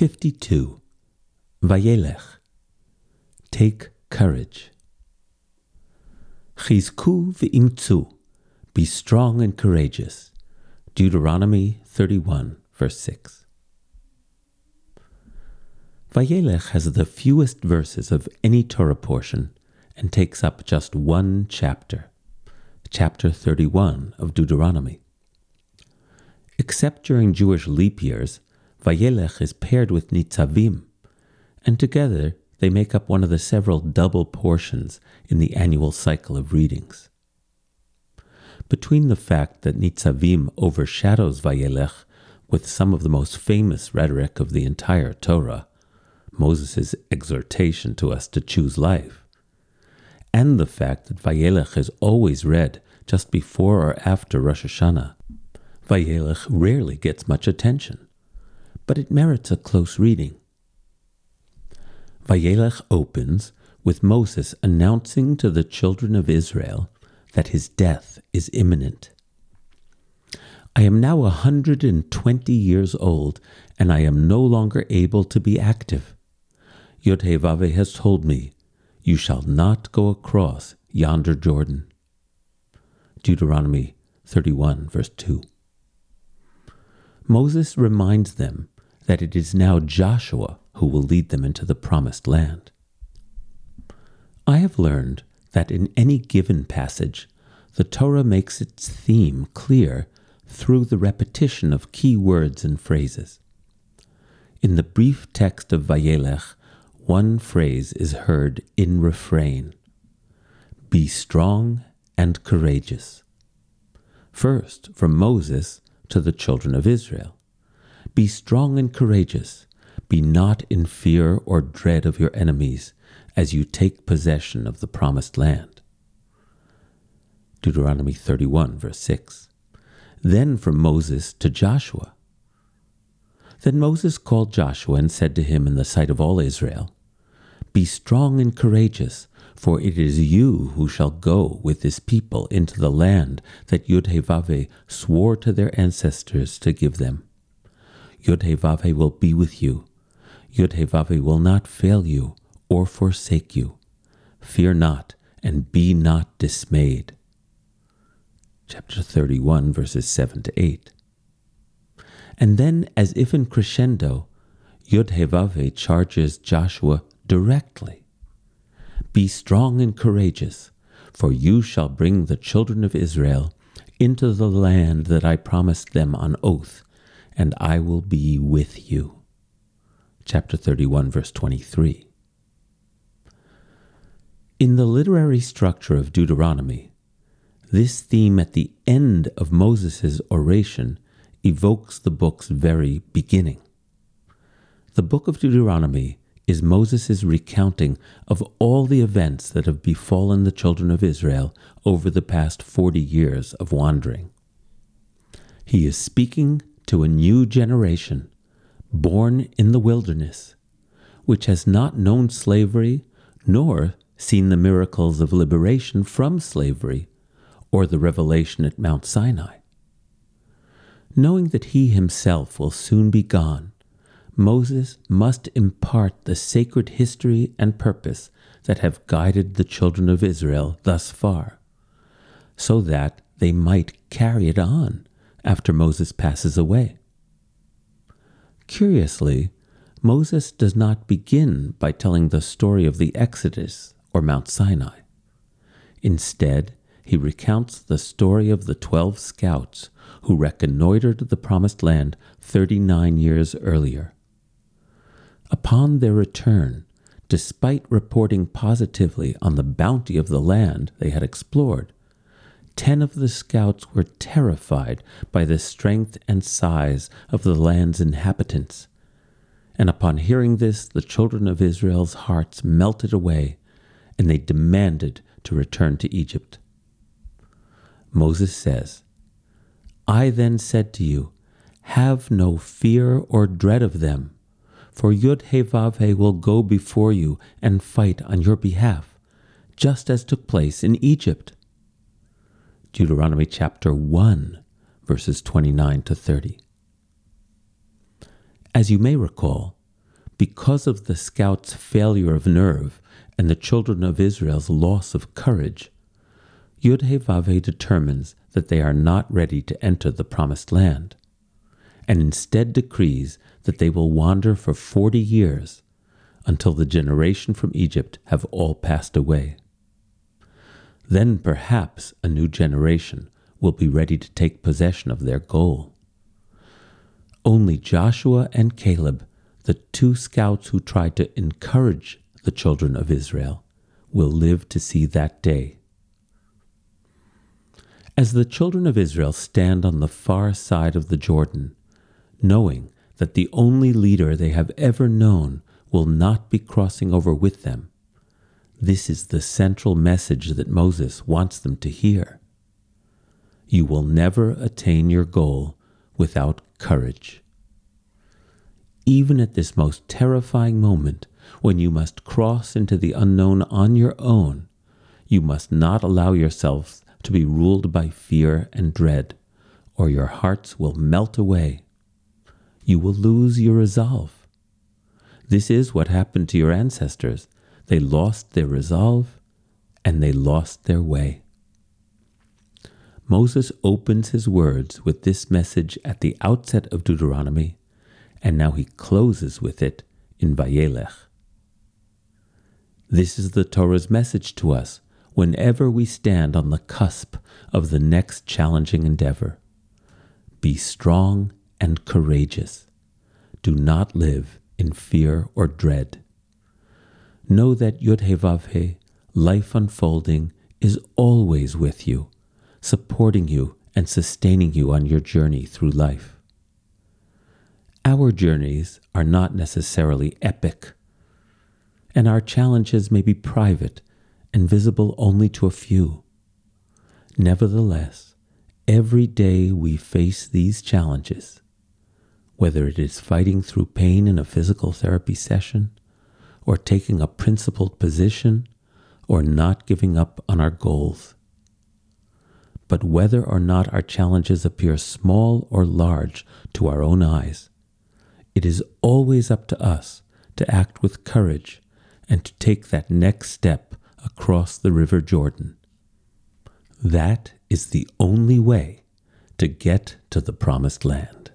52. Vayelech. Take courage. Chizku v'imtzu. Be strong and courageous. Deuteronomy 31, verse 6. Vayelech has the fewest verses of any Torah portion and takes up just one chapter, chapter 31 of Deuteronomy. Except during Jewish leap years, Vayelech is paired with Nitzavim, and together they make up one of the several double portions in the annual cycle of readings. Between the fact that Nitzavim overshadows Vayelech with some of the most famous rhetoric of the entire Torah, Moses' exhortation to us to choose life, and the fact that Vayelech is always read just before or after Rosh Hashanah, Vayelech rarely gets much attention but it merits a close reading. Vayelech opens with Moses announcing to the children of Israel that his death is imminent. I am now a hundred and twenty years old, and I am no longer able to be active. Yodhevave has told me, You shall not go across yonder Jordan. Deuteronomy 31, verse 2. Moses reminds them that it is now Joshua who will lead them into the promised land. I have learned that in any given passage, the Torah makes its theme clear through the repetition of key words and phrases. In the brief text of Vayelech, one phrase is heard in refrain Be strong and courageous. First, from Moses to the children of Israel. Be strong and courageous. Be not in fear or dread of your enemies as you take possession of the promised land. Deuteronomy 31, verse 6. Then from Moses to Joshua. Then Moses called Joshua and said to him in the sight of all Israel, Be strong and courageous, for it is you who shall go with this people into the land that Yudhevave swore to their ancestors to give them. Yudhevave will be with you. Yudhevave will not fail you or forsake you. Fear not and be not dismayed. Chapter 31, verses 7 to 8. And then, as if in crescendo, Yudhevave charges Joshua directly Be strong and courageous, for you shall bring the children of Israel into the land that I promised them on oath and I will be with you. Chapter 31, verse 23. In the literary structure of Deuteronomy, this theme at the end of Moses' oration evokes the book's very beginning. The book of Deuteronomy is Moses' recounting of all the events that have befallen the children of Israel over the past 40 years of wandering. He is speaking to a new generation born in the wilderness, which has not known slavery nor seen the miracles of liberation from slavery or the revelation at Mount Sinai. Knowing that he himself will soon be gone, Moses must impart the sacred history and purpose that have guided the children of Israel thus far, so that they might carry it on after Moses passes away. Curiously, Moses does not begin by telling the story of the Exodus or Mount Sinai. Instead, he recounts the story of the twelve scouts who reconnoitered the Promised Land 39 years earlier. Upon their return, despite reporting positively on the bounty of the land they had explored, ten of the scouts were terrified by the strength and size of the land's inhabitants. And upon hearing this, the children of Israel's hearts melted away, and they demanded to return to Egypt. Moses says, I then said to you, Have no fear or dread of them, for Yud He will go before you and fight on your behalf, just as took place in Egypt. Deuteronomy chapter 1, verses 29 to 30. As you may recall, because of the scouts' failure of nerve and the children of Israel's loss of courage, Yudhevave determines that they are not ready to enter the promised land, and instead decrees that they will wander for forty years until the generation from Egypt have all passed away. Then perhaps a new generation will be ready to take possession of their goal. Only Joshua and Caleb, the two scouts who tried to encourage the children of Israel, will live to see that day. As the children of Israel stand on the far side of the Jordan, knowing that the only leader they have ever known will not be crossing over with them, this is the central message that Moses wants them to hear. You will never attain your goal without courage. Even at this most terrifying moment, when you must cross into the unknown on your own, you must not allow yourselves to be ruled by fear and dread, or your hearts will melt away. You will lose your resolve. This is what happened to your ancestors. They lost their resolve and they lost their way. Moses opens his words with this message at the outset of Deuteronomy, and now he closes with it in Vayelech. This is the Torah's message to us whenever we stand on the cusp of the next challenging endeavor. Be strong and courageous. Do not live in fear or dread. Know that Yud life unfolding, is always with you, supporting you and sustaining you on your journey through life. Our journeys are not necessarily epic, and our challenges may be private and visible only to a few. Nevertheless, every day we face these challenges, whether it is fighting through pain in a physical therapy session, or taking a principled position, or not giving up on our goals. But whether or not our challenges appear small or large to our own eyes, it is always up to us to act with courage and to take that next step across the River Jordan. That is the only way to get to the Promised Land.